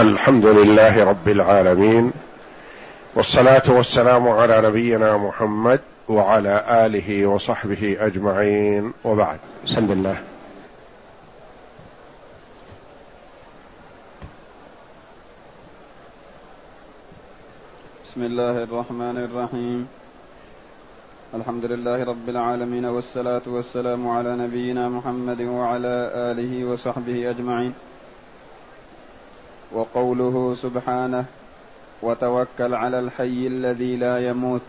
الحمد لله رب العالمين والصلاة والسلام على نبينا محمد وعلى آله وصحبه أجمعين وبعد. بسم الله. بسم الله الرحمن الرحيم. الحمد لله رب العالمين والصلاة والسلام على نبينا محمد وعلى آله وصحبه أجمعين. وقوله سبحانه وتوكل على الحي الذي لا يموت.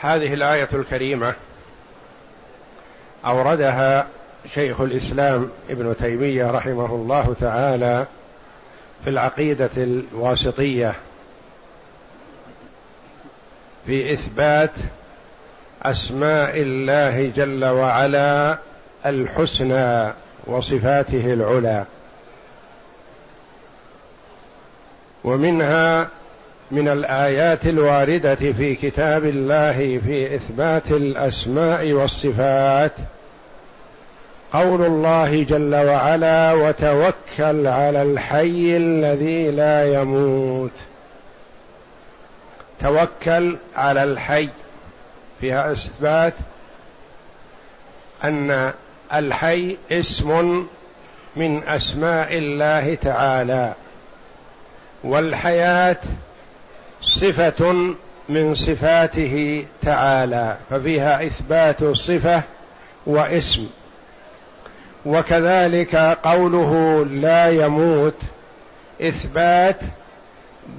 هذه الآية الكريمة أوردها شيخ الإسلام ابن تيمية رحمه الله تعالى في العقيدة الواسطية في إثبات أسماء الله جل وعلا الحسنى وصفاته العلى ومنها من الآيات الواردة في كتاب الله في إثبات الأسماء والصفات قول الله جل وعلا وتوكل على الحي الذي لا يموت توكل على الحي فيها إثبات أن الحي اسم من أسماء الله تعالى والحياة صفة من صفاته تعالى ففيها إثبات صفة واسم. وكذلك قوله لا يموت إثبات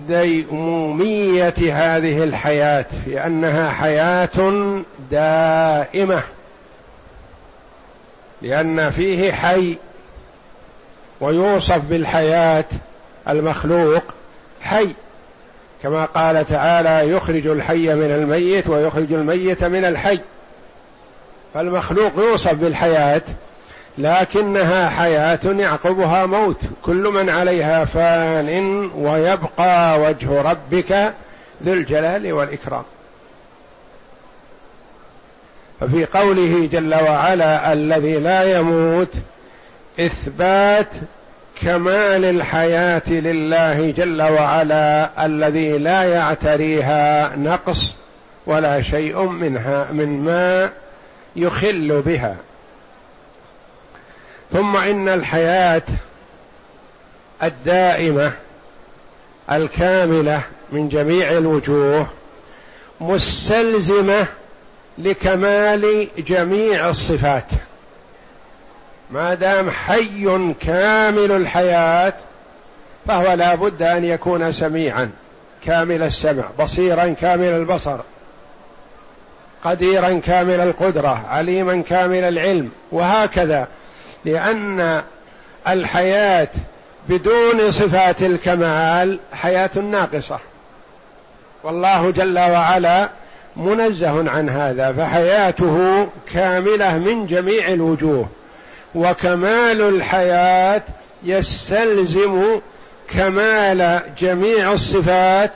ديمومية هذه الحياة لأنها حياة دائمة. لأن فيه حي ويوصف بالحياة المخلوق حي كما قال تعالى يخرج الحي من الميت ويخرج الميت من الحي. فالمخلوق يوصف بالحياة لكنها حياة يعقبها موت. كل من عليها فان ويبقى وجه ربك ذو الجلال والإكرام. ففي قوله جل وعلا الذي لا يموت إثبات كمال الحياة لله جل وعلا الذي لا يعتريها نقص ولا شيء منها من ما يخل بها. ثم إن الحياة الدائمة الكاملة من جميع الوجوه مستلزمة لكمال جميع الصفات. ما دام حي كامل الحياة فهو لا بد أن يكون سميعا كامل السمع بصيرا كامل البصر قديرا كامل القدرة عليما كامل العلم وهكذا. لأن الحياة بدون صفات الكمال حياة ناقصة. والله جل وعلا منزه عن هذا فحياته كاملة من جميع الوجوه وكمال الحياة يستلزم كمال جميع الصفات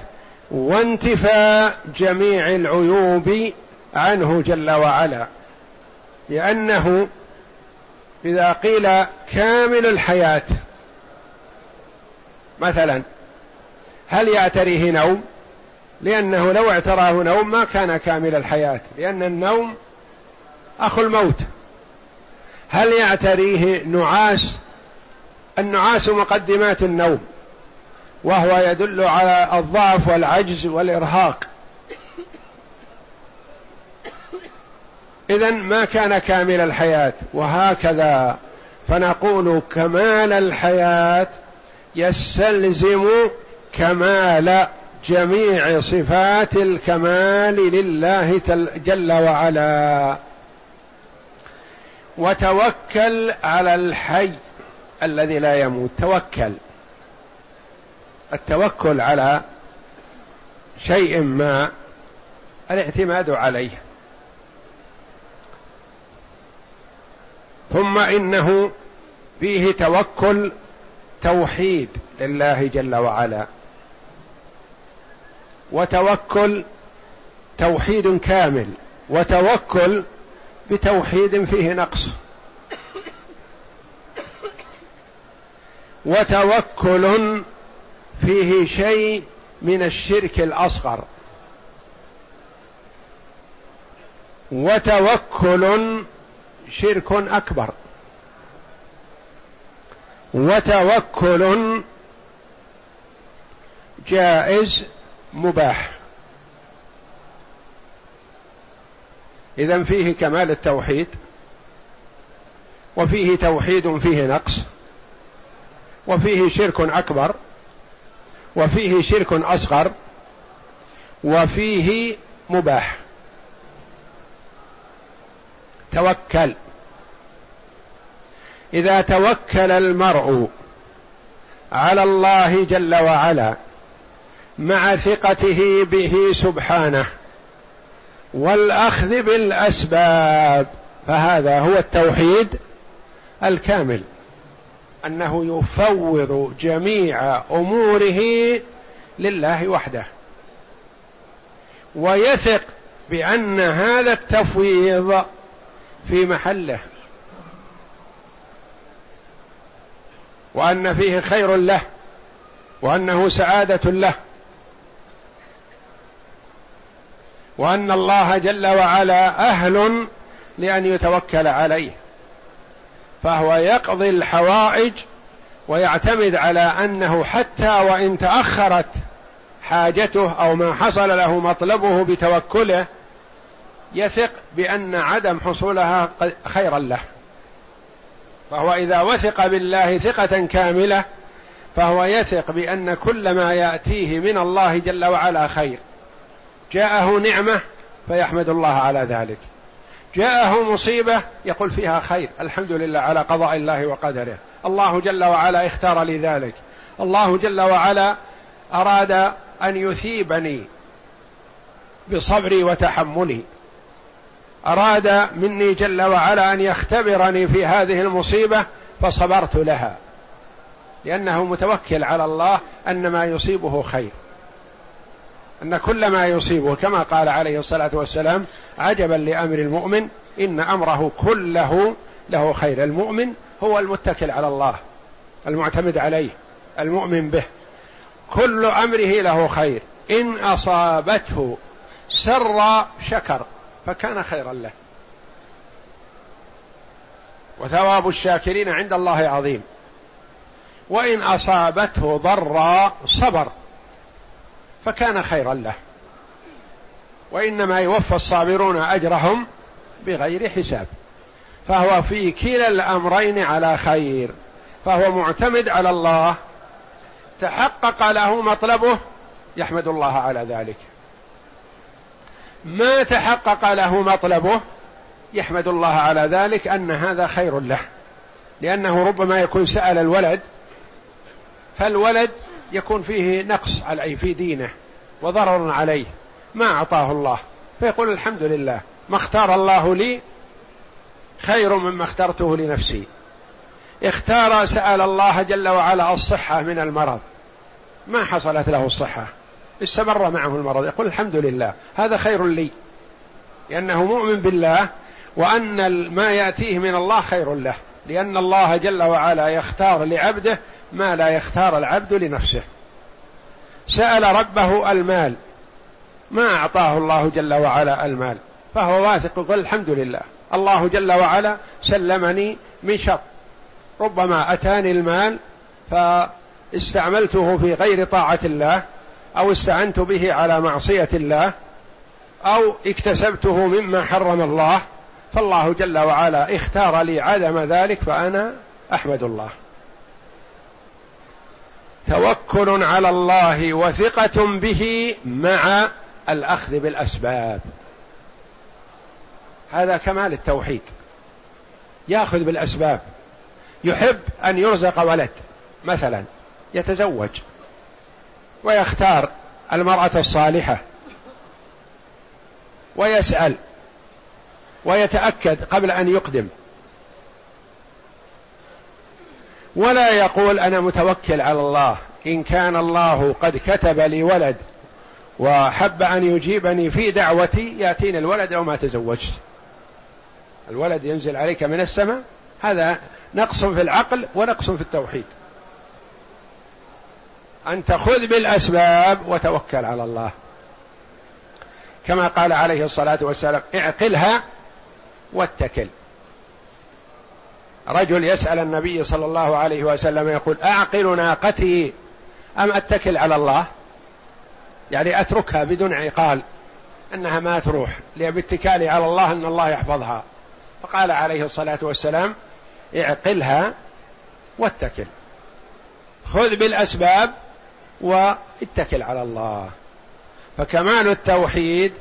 وانتفاء جميع العيوب عنه جل وعلا. لأنه إذا قيل كامل الحياة مثلا هل يعتريه نوم؟ لأنه لو اعتراه نوم ما كان كامل الحياة لأن النوم أخو الموت. هل يعتريه نعاس؟ النعاس مقدمات النوم وهو يدل على الضعف والعجز والإرهاق. إذا ما كان كامل الحياة وهكذا فنقول كمال الحياة يستلزم كمال جميع صفات الكمال لله جل وعلا. وتوكل على الحي الذي لا يموت. توكل. التوكل على شيء ما الاعتماد عليه. ثم إنه فيه توكل توحيد لله جل وعلا. وتوكل توحيد كامل وتوكل بتوحيد فيه نقص. وتوكل فيه شيء من الشرك الأصغر. وتوكل شرك أكبر. وتوكل جائز مباح. اذا فيه كمال التوحيد وفيه توحيد فيه نقص وفيه شرك أكبر وفيه شرك أصغر وفيه مباح. توكل. إذا توكل المرء على الله جل وعلا مع ثقته به سبحانه والأخذ بالأسباب فهذا هو التوحيد الكامل أنه يفوض جميع أموره لله وحده ويثق بأن هذا التفويض في محله وأن فيه خير له وأنه سعادة له. وأن الله جل وعلا أهل لأن يتوكل عليه. فهو يقضي الحوائج ويعتمد على أنه حتى وإن تأخرت حاجته أو ما حصل له مطلبه بتوكله يثق بأن عدم حصولها خيرا له. فهو إذا وثق بالله ثقة كاملة فهو يثق بأن كل ما يأتيه من الله جل وعلا خير. جاءه نعمة فيحمد الله على ذلك. جاءه مصيبة يقول فيها خير الحمد لله على قضاء الله وقدره. الله جل وعلا اختار لي ذلك. الله جل وعلا أراد أن يثيبني بصبري وتحملي. أراد مني جل وعلا أن يختبرني في هذه المصيبة فصبرت لها. لأنه متوكل على الله أن ما يصيبه خير. أن كل ما يصيبه كما قال عليه الصلاة والسلام عجبا لأمر المؤمن إن أمره كله له خير. المؤمن هو المتكل على الله المعتمد عليه المؤمن به. كل أمره له خير. إن أصابته سر شكر فكان خيرا له. وثواب الشاكرين عند الله عظيم. وإن أصابته ضرا صبر. فكان خيرا له. وإنما يوفى الصابرون أجرهم بغير حساب. فهو في كلا الأمرين على خير. فهو معتمد على الله. تحقق له مطلبه. يحمد الله على ذلك. ما تحقق له مطلبه. يحمد الله على ذلك أن هذا خير له. لأنه ربما يكون سأل الولد. فالولد يكون فيه نقص عليه في دينه وضرر عليه. ما أعطاه الله. فيقول الحمد لله. ما اختار الله لي خير مما اخترته لنفسي. اختار سأل الله جل وعلا الصحة من المرض. ما حصلت له الصحة. استمر معه المرض. يقول الحمد لله. هذا خير لي. لأنه مؤمن بالله وأن ما يأتيه من الله خير له. لأن الله جل وعلا يختار لعبده ما لا يختار العبد لنفسه. سأل ربه المال. ما أعطاه الله جل وعلا المال. فهو واثق يقول الحمد لله. الله جل وعلا سلمني من شر. ربما أتاني المال فاستعملته في غير طاعة الله أو استعنت به على معصية الله أو اكتسبته مما حرم الله. فالله جل وعلا اختار لي عدم ذلك فأنا أحمد الله. توكل على الله وثقة به مع الأخذ بالأسباب. هذا كمال التوحيد. يأخذ بالأسباب. يحب أن يرزق ولد مثلا يتزوج ويختار المرأة الصالحة ويسأل ويتأكد قبل أن يقدم. ولا يقول أنا متوكل على الله. إن كان الله قد كتب لي ولد وحب أن يجيبني في دعوتي يأتيني الولد أو ما تزوجت. الولد ينزل عليك من السماء. هذا نقص في العقل ونقص في التوحيد. أنت خذ بالأسباب وتوكل على الله. كما قال عليه الصلاة والسلام اعقلها واتكل. رجل يسأل النبي صلى الله عليه وسلم يقول أعقل ناقتي أم أتكل على الله؟ يعني أتركها بدون عقال أنها ما تروح باتكالي على الله أن الله يحفظها. فقال عليه الصلاة والسلام اعقلها واتكل. خذ بالأسباب واتكل على الله. فكمال التوحيد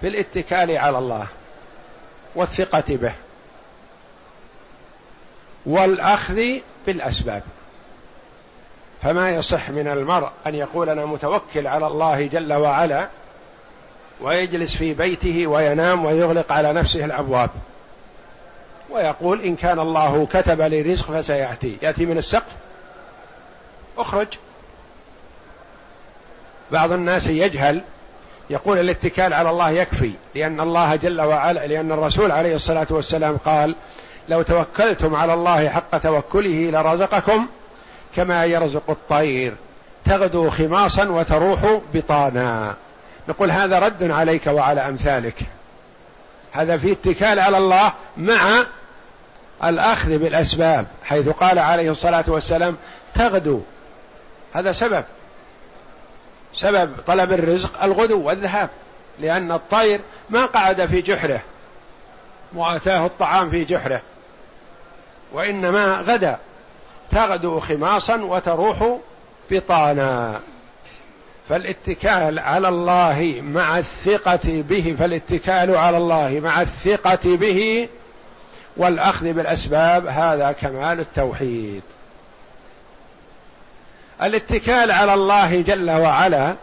في الاتكال على الله والثقة به. والأخذ بالأسباب. فما يصح من المرء أن يقول أنا متوكل على الله جل وعلا ويجلس في بيته وينام ويغلق على نفسه الأبواب. ويقول إن كان الله كتب لي رزق فسيأتي. يأتي من السقف أخرج. بعض الناس يجهل يقول الاتكال على الله يكفي لأن الله جل وعلا لأن الرسول عليه الصلاة والسلام قال لو توكلتم على الله حق توكله لرزقكم كما يرزق الطير. تغدو خماصا وتروح بطانا. نقول هذا رد عليك وعلى أمثالك. هذا في اتكال على الله مع الأخذ بالأسباب حيث قال عليه الصلاة والسلام تغدو. هذا سبب. سبب طلب الرزق الغدو والذهاب لأن الطير ما قعد في جحره. وأتاه الطعام في جحره وإنما غدا تغدو خماصا وتروح بطانا. فالاتكال على الله مع الثقة به فالاتكال على الله مع الثقة به والأخذ بالأسباب هذا كمال التوحيد. الاتكال على الله جل وعلا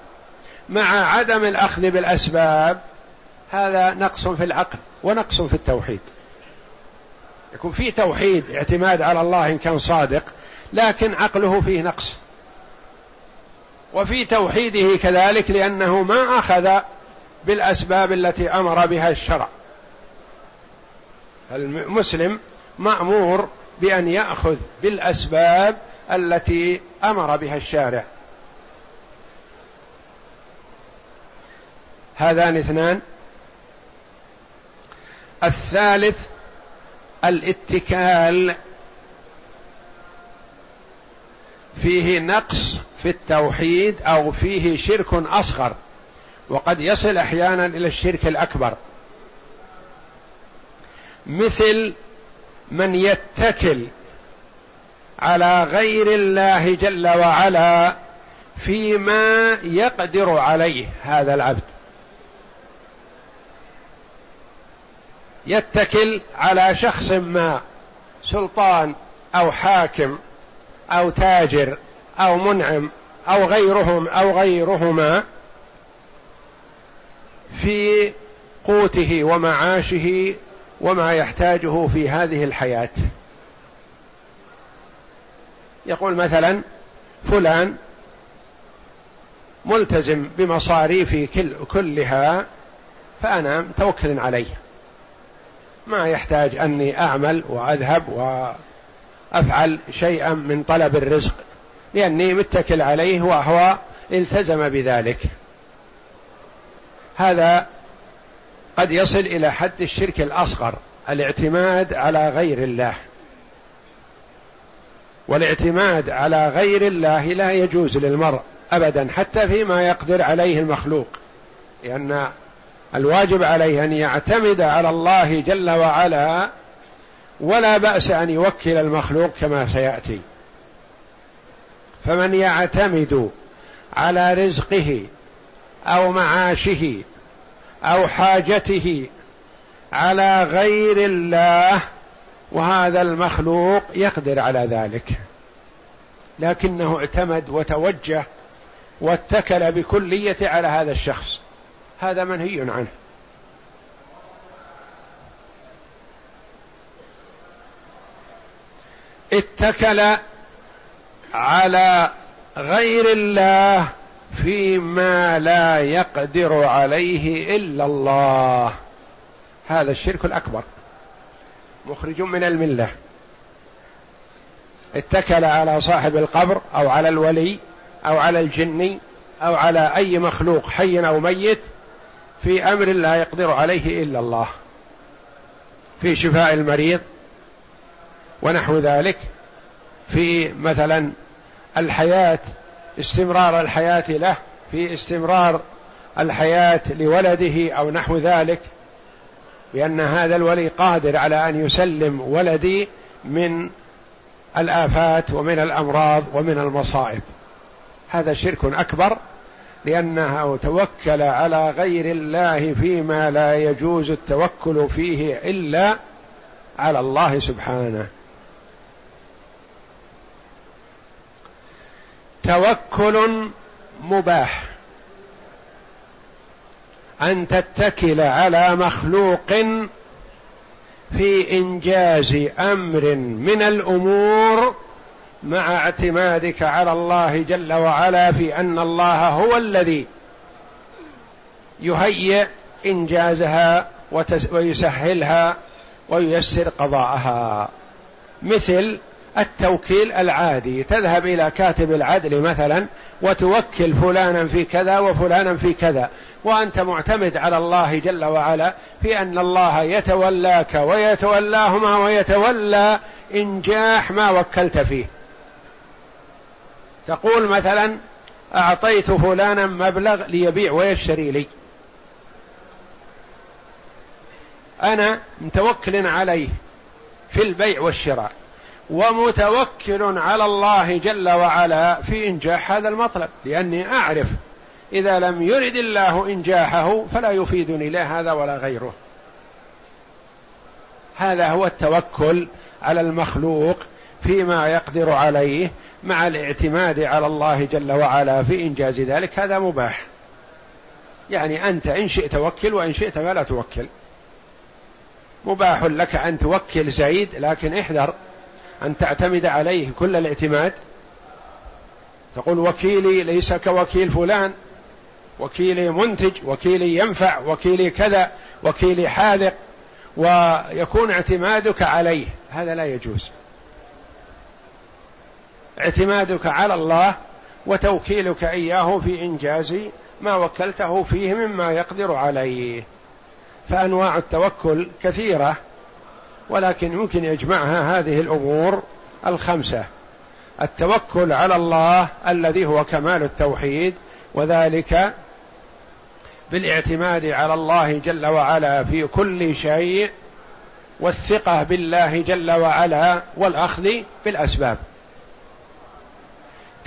مع عدم الأخذ بالأسباب هذا نقص في العقل ونقص في التوحيد. يكون في توحيد اعتماد على الله إن كان صادق لكن عقله فيه نقص. وفي توحيده كذلك لأنه ما أخذ بالأسباب التي أمر بها الشرع. المسلم مأمور بأن يأخذ بالأسباب التي أمر بها الشارع. هذان اثنان. الثالث الاتكال فيه نقص في التوحيد أو فيه شرك أصغر وقد يصل أحيانا إلى الشرك الأكبر. مثل من يتكل على غير الله جل وعلا فيما يقدر عليه هذا العبد. يتكل على شخص ما سلطان أو حاكم أو تاجر أو منعم أو غيرهم أو غيرهما في قوته ومعاشه وما يحتاجه في هذه الحياة. يقول مثلا فلان ملتزم بمصاريفي كل كلها فأنا متوكل عليه. ما يحتاج أني أعمل وأذهب وأفعل شيئا من طلب الرزق لأني متكل عليه وهو التزم بذلك. هذا قد يصل إلى حد الشرك الأصغر الاعتماد على غير الله. والاعتماد على غير الله لا يجوز للمرء ابدا حتى فيما يقدر عليه المخلوق لأن الواجب عليه أن يعتمد على الله جل وعلا ولا بأس أن يوكل المخلوق كما سيأتي. فمن يعتمد على رزقه أو معاشه أو حاجته على غير الله وهذا المخلوق يقدر على ذلك. لكنه اعتمد وتوجه واتكل بكلية على هذا الشخص. هذا منهي عنه. اتكل على غير الله فيما لا يقدر عليه إلا الله. هذا الشرك الأكبر. مخرج من الملة. اتكل على صاحب القبر أو على الولي أو على الجن أو على أي مخلوق حي أو ميت في أمر لا يقدر عليه إلا الله في شفاء المريض ونحو ذلك في مثلا الحياة استمرار الحياة له في استمرار الحياة لولده أو نحو ذلك بأن هذا الولي قادر على أن يسلم ولدي من الآفات ومن الأمراض ومن المصائب. هذا شرك أكبر لأنه توكل على غير الله فيما لا يجوز التوكل فيه إلا على الله سبحانه. توكل مباح. أن تتكل على مخلوق في إنجاز أمر من الأمور مع اعتمادك على الله جل وعلا في أن الله هو الذي يهيئ إنجازها ويسهلها وييسر قضاءها. مثل التوكيل العادي. تذهب إلى كاتب العدل مثلا وتوكل فلانا في كذا وفلانا في كذا. وأنت معتمد على الله جل وعلا في أن الله يتولاك ويتولاهما ويتولى إنجاح ما وكلت فيه. تقول مثلا أعطيت فلانا مبلغ ليبيع ويشتري لي. أنا متوكل عليه في البيع والشراء ومتوكل على الله جل وعلا في إنجاح هذا المطلب لأني أعرف إذا لم يرد الله إنجاحه فلا يفيدني لا هذا ولا غيره. هذا هو التوكل على المخلوق فيما يقدر عليه مع الاعتماد على الله جل وعلا في إنجاز ذلك هذا مباح. يعني أنت إن شئت توكل وإن شئت فلا توكل. مباح لك أن توكل زيد لكن احذر أن تعتمد عليه كل الاعتماد. تقول وكيلي ليس كوكيل فلان وكيلي منتج وكيلي ينفع وكيلي كذا وكيلي حاذق ويكون اعتمادك عليه. هذا لا يجوز. اعتمادك على الله وتوكيلك إياه في إنجاز ما وكلته فيه مما يقدر عليه. فأنواع التوكل كثيرة ولكن يمكن يجمعها هذه الأمور الخمسة. التوكل على الله الذي هو كمال التوحيد وذلك بالاعتماد على الله جل وعلا في كل شيء والثقة بالله جل وعلا والأخذ بالأسباب.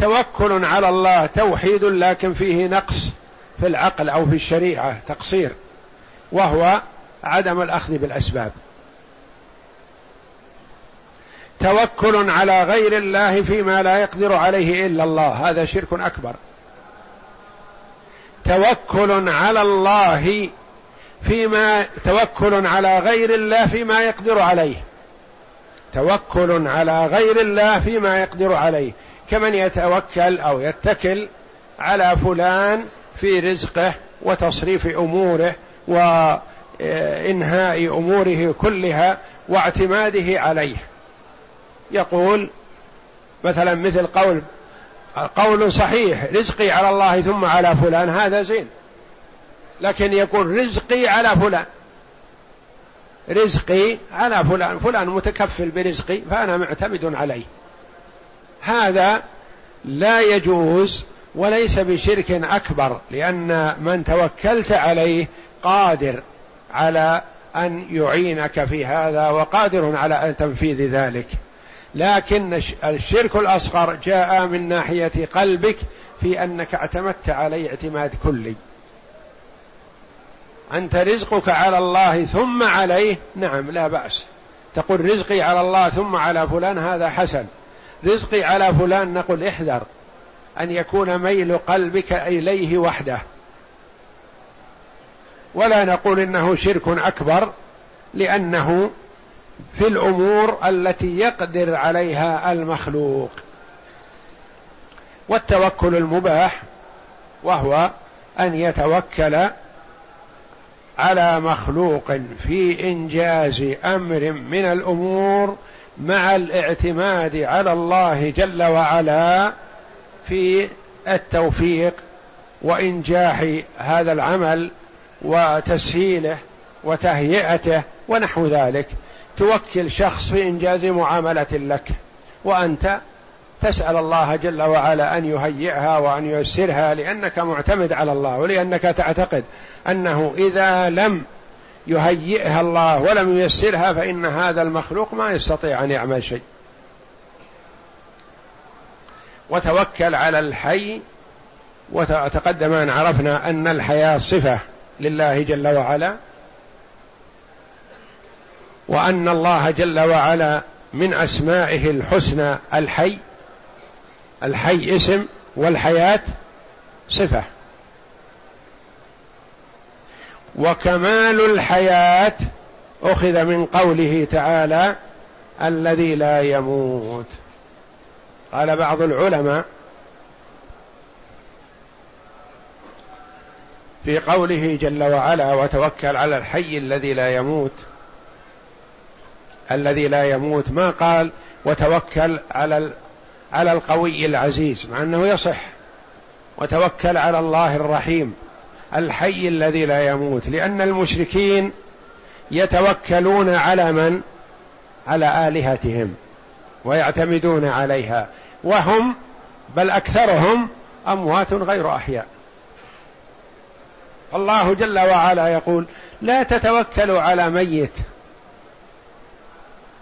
توكل على الله توحيد لكن فيه نقص في العقل أو في الشريعة تقصير. وهو عدم الأخذ بالأسباب. توكل على غير الله فيما لا يقدر عليه إلا الله هذا شرك أكبر. توكل على الله فيما توكل على غير الله فيما يقدر عليه. توكل على غير الله فيما يقدر عليه. كمن يتوكل أو يتكل على فلان في رزقه وتصريف أموره وإنهاء أموره كلها واعتماده عليه. يقول مثلا مثل قول قول صحيح رزقي على الله ثم على فلان هذا زين. لكن يقول رزقي على فلان. رزقي على فلان فلان متكفل برزقي فأنا معتمد عليه. هذا لا يجوز وليس بشرك أكبر لأن من توكلت عليه قادر على أن يعينك في هذا وقادر على أن تنفيذ ذلك. لكن الشرك الأصغر جاء من ناحية قلبك في أنك اعتمدت عليه اعتماد كلي. أنت رزقك على الله ثم عليه؟ نعم لا بأس. تقول رزقي على الله ثم على فلان هذا حسن. رزقي على فلان نقول احذر أن يكون ميل قلبك إليه وحده. ولا نقول إنه شرك أكبر لأنه في الأمور التي يقدر عليها المخلوق. والتوكل المباح وهو أن يتوكل على مخلوق في إنجاز أمر من الأمور مع الاعتماد على الله جل وعلا في التوفيق وإنجاح هذا العمل وتسهيله وتهيئته ونحو ذلك. توكل شخص في إنجاز معاملة لك وأنت تسأل الله جل وعلا أن يهيئها وأن ييسرها لأنك معتمد على الله ولأنك تعتقد أنه إذا لم يهيئها الله ولم ييسرها فإن هذا المخلوق ما يستطيع أن يعمل شيء. وتوكل على الحي وتقدم أن عرفنا أن الحياة صفة لله جل وعلا وأن الله جل وعلا من أسمائه الحسنى الحي. الحي اسم والحياة صفة. وكمال الحياة أخذ من قوله تعالى الذي لا يموت. قال بعض العلماء في قوله جل وعلا وتوكل على الحي الذي لا يموت الذي لا يموت ما قال وتوكل على على القوي العزيز مع أنه يصح. وتوكل على الله الرحيم الحي الذي لا يموت لأن المشركين يتوكلون على من؟ على آلهتهم ويعتمدون عليها. وهم بل أكثرهم أموات غير أحياء. الله جل وعلا يقول لا تتوكلوا على ميت.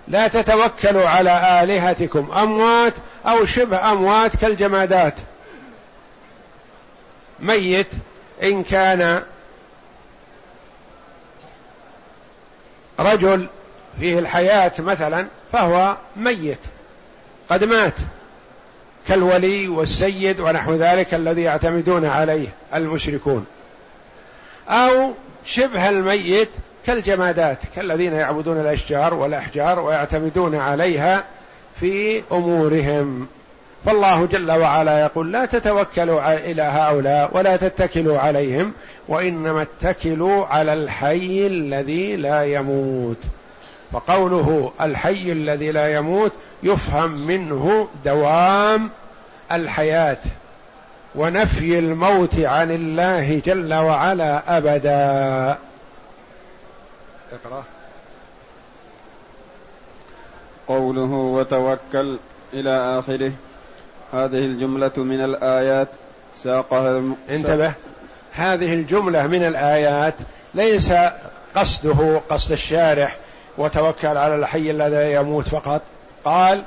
لا تتوكلوا على آلهتكم. أموات أو شبه أموات كالجمادات. ميت إن كان رجل فيه الحياة مثلا فهو ميت قد مات كالولي والسيد ونحو ذلك الذي يعتمدون عليه المشركون. أو شبه الميت كالجمادات كالذين يعبدون الأشجار والأحجار ويعتمدون عليها في أمورهم. فالله جل وعلا يقول لا تتوكلوا إلى هؤلاء ولا تتكلوا عليهم وإنما اتكلوا على الحي الذي لا يموت. فقوله الحي الذي لا يموت يفهم منه دوام الحياة ونفي الموت عن الله جل وعلا أبدا. اقرأ. قوله وتوكل إلى آخره. هذه الجملة من الآيات. ساقها الم... انتبه. هذه الجملة من الآيات. ليس قصده قصد الشارح وتوكل على الحي الذي يموت فقط. قال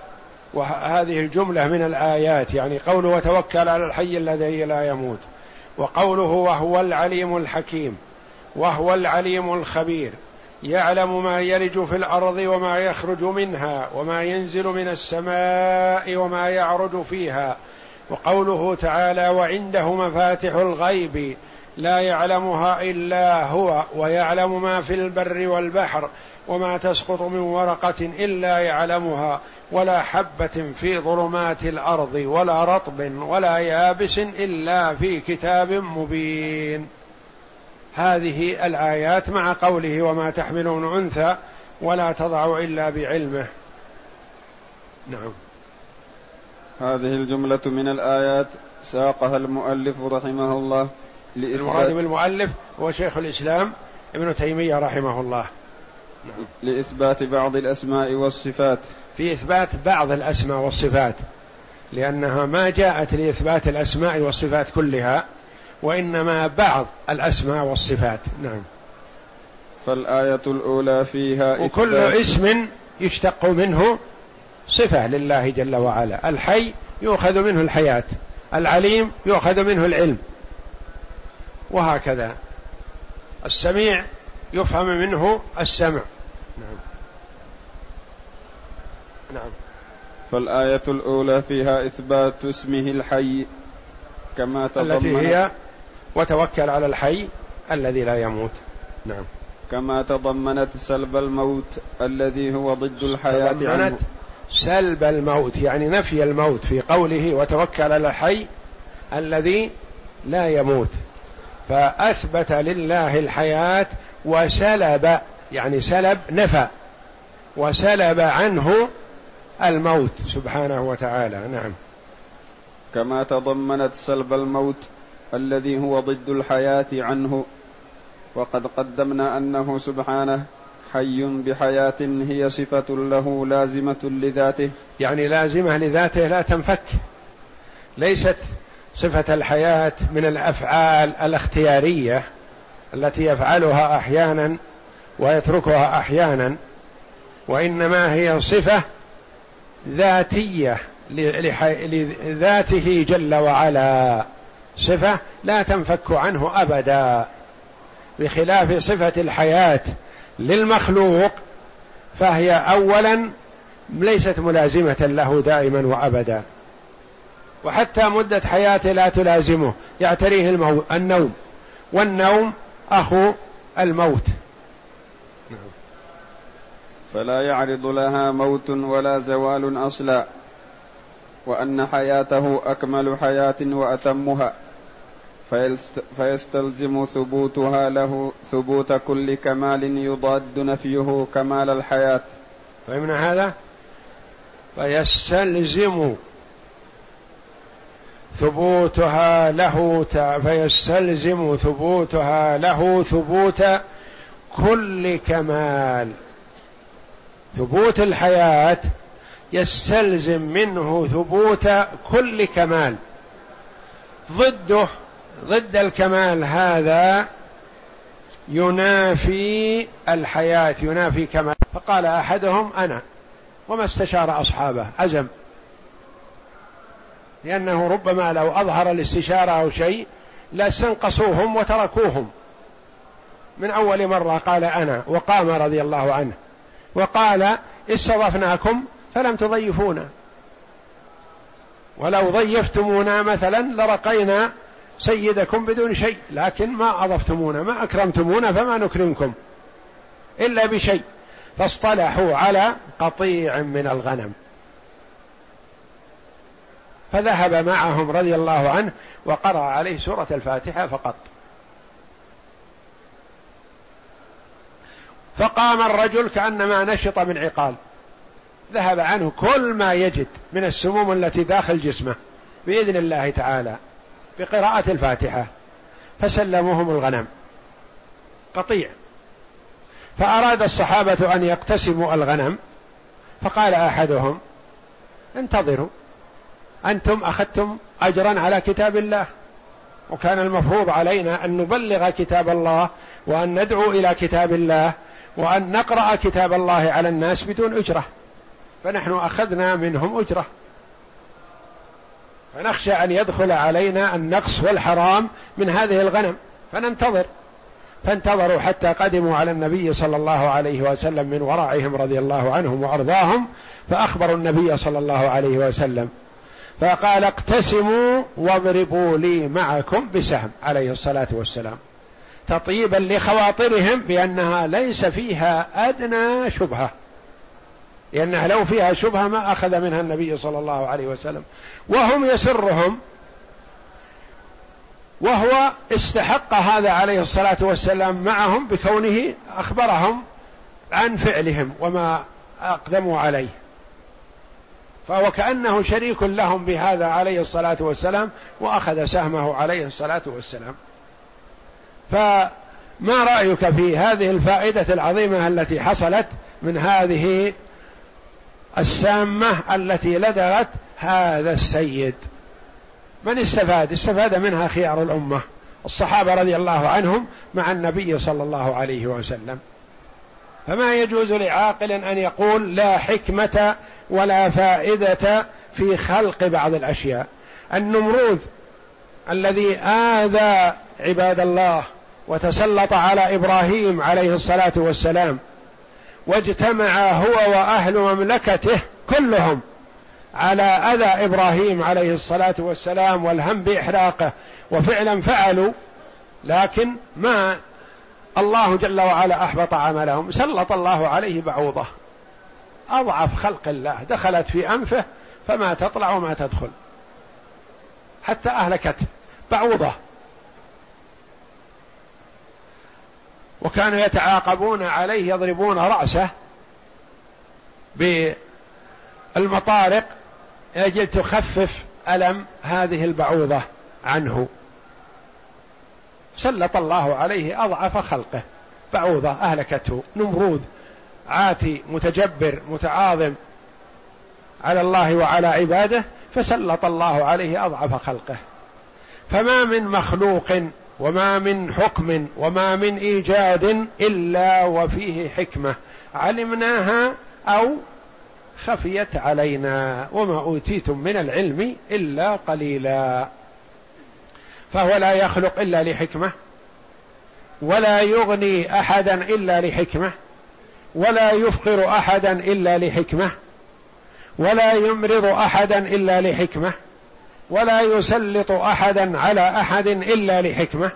وهذه الجملة من الآيات يعني قوله وتوكل على الحي الذي لا يموت وقوله وهو العليم الحكيم وهو العليم الخبير. يعلم ما يلج في الأرض وما يخرج منها وما ينزل من السماء وما يعرج فيها. وقوله تعالى وعنده مفاتح الغيب لا يعلمها إلا هو ويعلم ما في البر والبحر وما تسقط من ورقة إلا يعلمها ولا حبة في ظلمات الأرض ولا رطب ولا يابس إلا في كتاب مبين. هذه الآيات مع قوله وما تحمل من أنثى ولا تضع إلا بعلمه. نعم. هذه الجملة من الآيات ساقها المؤلف رحمه الله المراد بالمؤلف هو شيخ الإسلام ابن تيمية رحمه الله. نعم. لإثبات بعض الأسماء والصفات. في إثبات بعض الأسماء والصفات لأنها ما جاءت لإثبات الأسماء والصفات كلها وإنما بعض الأسماء والصفات. نعم. فالآية الأولى فيها وكل اسم يشتق منه صفة لله جل وعلا. الحي يؤخذ منه الحياة. العليم يؤخذ منه العلم. وهكذا. السميع يفهم منه السمع. نعم. نعم. فالآية الأولى فيها إثبات اسمه الحي كما تضمنت التي هي وتوكل على الحي الذي لا يموت. نعم. كما تضمنت سلب الموت الذي هو ضد الحياة تضمنت سلب الموت يعني نفي الموت في قوله وتوكل على الحي الذي لا يموت. فأثبت لله الحياة وسلب يعني سلب نفى وسلب عنه الموت سبحانه وتعالى. نعم. كما تضمنت سلب الموت الذي هو ضد الحياة عنه. وقد قدمنا أنه سبحانه حي بحياة هي صفة له لازمة لذاته. يعني لازمة لذاته لا تنفك. ليست صفة الحياة من الأفعال الاختيارية التي يفعلها أحيانا ويتركها أحيانا وإنما هي صفة ذاتية لذاته جل وعلا. صفة لا تنفك عنه أبدا بخلاف صفة الحياة للمخلوق فهي اولا ليست ملازمة له دائما وأبدا. وحتى مدة حياته لا تلازمه يعتريه المو... النوم. والنوم أخو الموت. فلا يعرض لها موت ولا زوال أصلا. وأن حياته أكمل حياة وأتمها. فيستلزم ثبوتها له ثبوت كل كمال يضاد نفيه كمال الحياة. فهمنا هذا؟ فيستلزم ثبوتها له فيستلزم ثبوتها له ثبوت كل كمال. ثبوت الحياة يستلزم منه ثبوت كل كمال. ضده ضد الكمال هذا ينافي الحياة ينافي كمال. فقال أحدهم أنا وما استشار أصحابه. عزم. لأنه ربما لو أظهر الاستشارة أو شيء لاستنقصوهم وتركوهم. من أول مرة قال أنا وقام رضي الله عنه. وقال استضفناكم فلم تضيفونا. ولو ضيفتمونا مثلا لرقينا سيدكم بدون شيء لكن ما أضفتمونا ما أكرمتمونا فما نكرمكم إلا بشيء. فاصطلحوا على قطيع من الغنم. فذهب معهم رضي الله عنه وقرأ عليه سورة الفاتحة فقط. فقام الرجل كأنما نشط من عقال. ذهب عنه كل ما يجد من السموم التي داخل جسمه بإذن الله تعالى بقراءة الفاتحة. فسلموهم الغنم. قطيع. فأراد الصحابة أن يقتسموا الغنم فقال أحدهم انتظروا أنتم أخذتم أجرا على كتاب الله وكان المفروض علينا أن نبلغ كتاب الله وأن ندعو إلى كتاب الله وأن نقرأ كتاب الله على الناس بدون أجرة. فنحن أخذنا منهم أجرة. فنخشى أن يدخل علينا النقص والحرام من هذه الغنم. فننتظر. فانتظروا حتى قدموا على النبي صلى الله عليه وسلم من ورائهم رضي الله عنهم وأرضاهم فأخبروا النبي صلى الله عليه وسلم. فقال اقتسموا واضربوا لي معكم بسهم عليه الصلاة والسلام. تطيبا لخواطرهم بأنها ليس فيها أدنى شبهة. لأنها لو فيها شبهة ما أخذ منها النبي صلى الله عليه وسلم. وهم يسرهم وهو استحق هذا عليه الصلاة والسلام معهم بكونه أخبرهم عن فعلهم وما أقدموا عليه. فهو كأنه شريك لهم بهذا عليه الصلاة والسلام وأخذ سهمه عليه الصلاة والسلام. فما رأيك في هذه الفائدة العظيمة التي حصلت من هذه السامة التي لدغت هذا السيد. من استفاد؟ استفاد منها خيار الأمة. الصحابة رضي الله عنهم مع النبي صلى الله عليه وسلم. فما يجوز لعاقل أن يقول لا حكمة ولا فائدة في خلق بعض الأشياء. النمروذ الذي آذى عباد الله وتسلط على إبراهيم عليه الصلاة والسلام واجتمع هو وأهل مملكته كلهم على أذى إبراهيم عليه الصلاة والسلام والهم بإحراقه وفعلا فعلوا لكن ما الله جل وعلا أحبط عملهم سلط الله عليه بعوضة. أضعف خلق الله دخلت في أنفه فما تطلع وما تدخل. حتى أهلكته بعوضة. وكانوا يتعاقبون عليه يضربون رأسه بالمطارق. يجب تخفف ألم هذه البعوضة عنه. سلط الله عليه أضعف خلقه. بعوضة أهلكته. نمرود. عاتي متجبر متعاظم على الله وعلى عباده فسلط الله عليه أضعف خلقه. فما من مخلوق وما من حكم وما من إيجاد إلا وفيه حكمة. علمناها أو خفيت علينا وما أوتيتم من العلم إلا قليلا. فهو لا يخلق إلا لحكمة ولا يغني أحدا إلا لحكمة ولا يفقر أحدا إلا لحكمة ولا يمرض أحدا إلا لحكمة. ولا يسلط أحدا على أحد إلا لحكمة.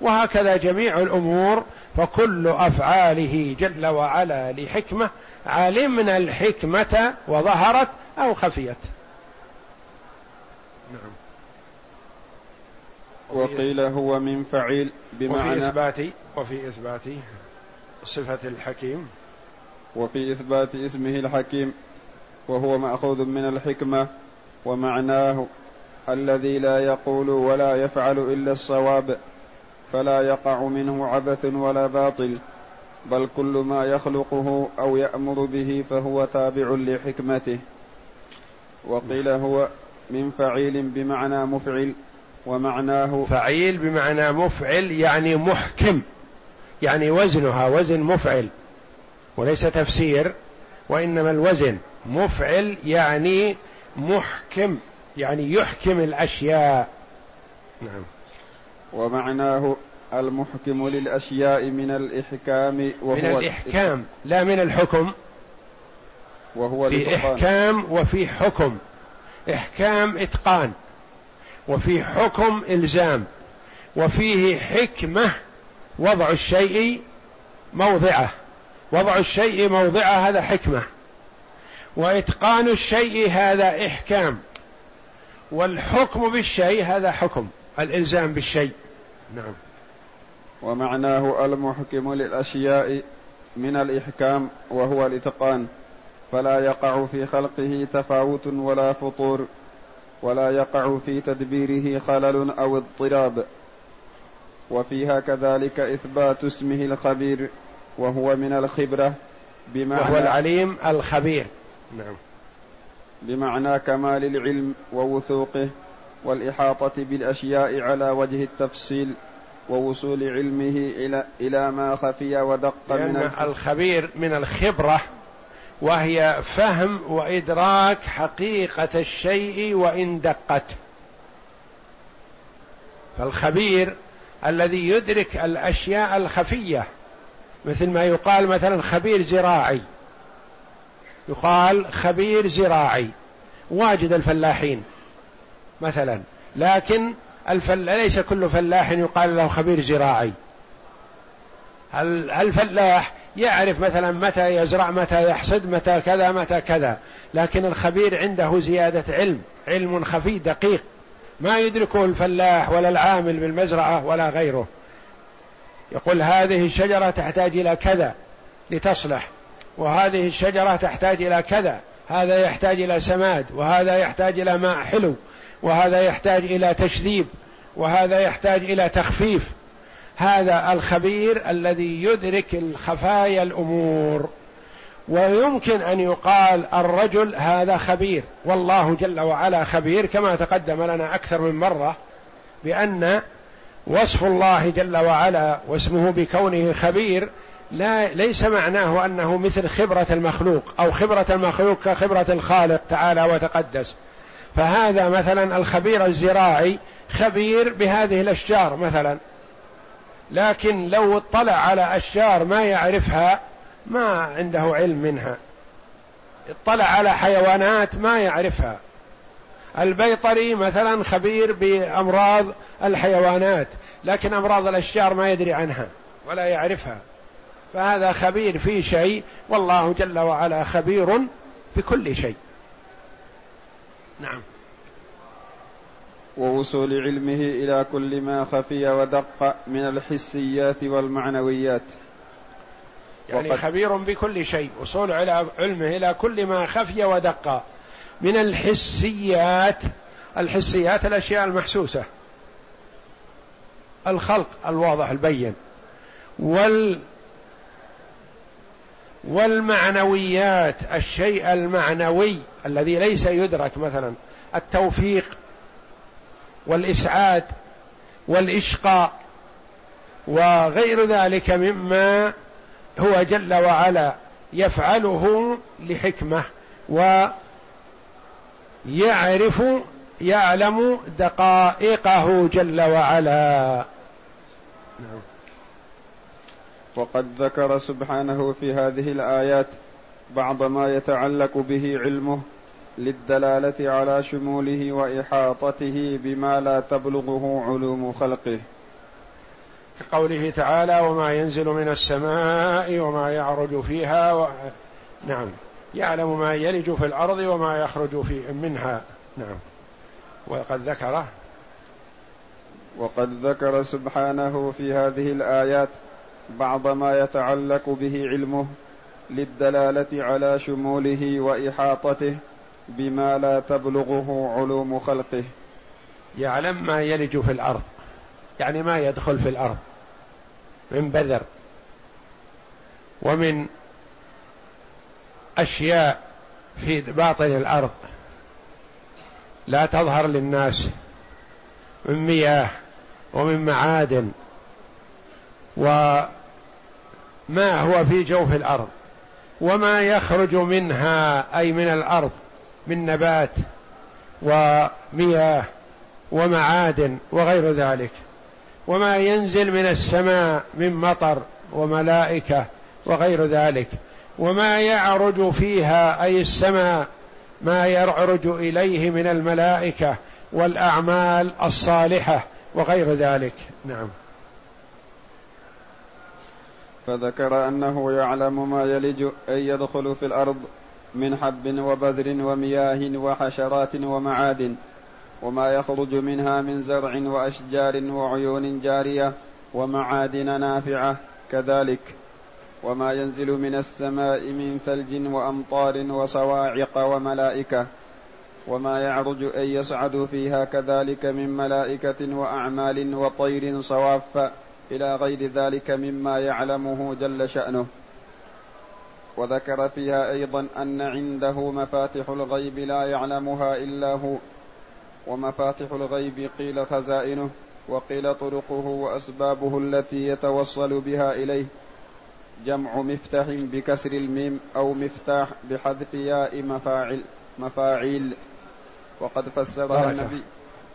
وهكذا جميع الأمور فكل أفعاله جل وعلا لحكمة. علمنا الحكمة وظهرت أو خفيت. نعم. وقيل هو من فعيل بمعنى وفي إثبات وفي إثبات صفة الحكيم. وفي إثبات اسمه الحكيم وهو مأخوذ من الحكمة. ومعناه الذي لا يقول ولا يفعل إلا الصواب فلا يقع منه عبث ولا باطل بل كل ما يخلقه أو يأمر به فهو تابع لحكمته. وقيل هو من فعيل بمعنى مفعل ومعناه فعيل بمعنى مفعل يعني محكم يعني وزنها وزن مفعل وليس تفسير وإنما الوزن. مفعل يعني محكم يعني يحكم الأشياء. نعم. ومعناه المحكم للأشياء من الإحكام وهو من الإحكام لا من الحكم. وهو في إحكام وفي حكم. إحكام إتقان وفي حكم إلزام وفيه حكمة وضع الشيء موضعه. وضع الشيء موضعه هذا حكمة. وإتقان الشيء هذا إحكام والحكم بالشيء هذا حكم الإلزام بالشيء. نعم. ومعناه المحكم للأشياء من الإحكام وهو الإتقان فلا يقع في خلقه تفاوت ولا فطور ولا يقع في تدبيره خلل أو اضطراب. وفيها كذلك إثبات اسمه الخبير وهو من الخبرة بمعنى وهو العليم الخبير. نعم. بمعنى كمال العلم ووثوقه والإحاطة بالأشياء على وجه التفصيل ووصول علمه إلى إلى ما خفي ودق لأن من الخبير من الخبرة وهي فهم وإدراك حقيقة الشيء وإن دقت. فالخبير الذي يدرك الأشياء الخفية مثل ما يقال مثلا خبير زراعي. يقال خبير زراعي واجد الفلاحين مثلا. لكن الفل... ليس كل فلاح يقال له خبير زراعي. الفلاح يعرف مثلا متى يزرع متى يحصد متى كذا متى كذا. لكن الخبير عنده زيادة علم علم خفي دقيق. ما يدركه الفلاح ولا العامل بالمزرعة ولا غيره. يقول هذه الشجرة تحتاج إلى كذا لتصلح. وهذه الشجرة تحتاج إلى كذا هذا يحتاج إلى سماد وهذا يحتاج إلى ماء حلو وهذا يحتاج إلى تشذيب وهذا يحتاج إلى تخفيف. هذا الخبير الذي يدرك الخفايا الأمور. ويمكن أن يقال الرجل هذا خبير. والله جل وعلا خبير كما تقدم لنا أكثر من مرة بأن وصف الله جل وعلا واسمه بكونه خبير لا ليس معناه أنه مثل خبرة المخلوق أو خبرة المخلوق كخبرة الخالق تعالى وتقدس. فهذا مثلا الخبير الزراعي خبير بهذه الأشجار مثلا. لكن لو اطلع على أشجار ما يعرفها ما عنده علم منها. اطلع على حيوانات ما يعرفها. البيطري مثلا خبير بأمراض الحيوانات لكن أمراض الأشجار ما يدري عنها ولا يعرفها. فهذا خبير في شيء والله جل وعلا خبير بكل شيء. نعم. ووصول علمه إلى كل ما خفي ودق من الحسيات والمعنويات. يعني خبير بكل شيء. وصول علمه إلى كل ما خفي ودق من الحسيات. الحسيات الأشياء المحسوسة. الخلق الواضح البين. وال والمعنويات الشيء المعنوي الذي ليس يدرك مثلا التوفيق والإسعاد والإشقاء وغير ذلك مما هو جل وعلا يفعله لحكمة ويعرف يعلم دقائقه جل وعلا نعم. وقد ذكر سبحانه في هذه الآيات بعض ما يتعلق به علمه للدلالة على شموله وإحاطته بما لا تبلغه علوم خلقه. كقوله تعالى وما ينزل من السماء وما يعرج فيها و... نعم. يعلم ما يلج في الأرض وما يخرج في منها. نعم. وقد ذكره. وقد ذكر سبحانه في هذه الآيات بعض ما يتعلق به علمه للدلالة على شموله وإحاطته بما لا تبلغه علوم خلقه. يعلم ما يلج في الأرض. يعني ما يدخل في الأرض. من بذر. ومن أشياء في باطن الأرض. لا تظهر للناس. من مياه ومن معادن. وما هو في جوف الأرض وما يخرج منها أي من الأرض من نبات ومياه ومعادن وغير ذلك. وما ينزل من السماء من مطر وملائكة وغير ذلك. وما يعرج فيها أي السماء ما يعرج إليه من الملائكة والأعمال الصالحة وغير ذلك. نعم. فذكر أنه يعلم ما يلج اي يدخل في الأرض من حب وبذر ومياه وحشرات ومعادن وما يخرج منها من زرع وأشجار وعيون جارية ومعادن نافعة كذلك. وما ينزل من السماء من ثلج وأمطار وصواعق وملائكة وما يعرج أن يصعد فيها كذلك من ملائكة وأعمال وطير صواف إلى غير ذلك مما يعلمه جل شأنه. وذكر فيها أيضا أن عنده مفاتح الغيب لا يعلمها إلا هو ومفاتح الغيب قيل خزائنه وقيل طرقه وأسبابه التي يتوصل بها إليه جمع مفتاح بكسر الميم أو مفتاح بحذف ياء مفاعل مفاعيل. وقد فسرها النبي.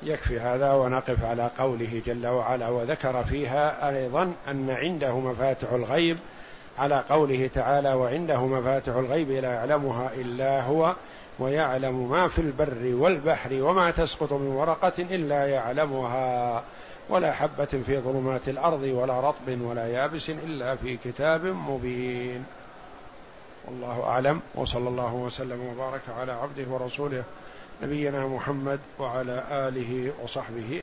يكفي هذا ونقف على قوله جل وعلا وذكر فيها أيضا أن عنده مفاتح الغيب على قوله تعالى وعنده مفاتح الغيب لا يعلمها إلا هو ويعلم ما في البر والبحر وما تسقط من ورقة إلا يعلمها ولا حبة في ظلمات الأرض ولا رطب ولا يابس إلا في كتاب مبين. والله أعلم وصلى الله وسلم وبارك على عبده ورسوله. نبينا محمد وعلى آله وصحبه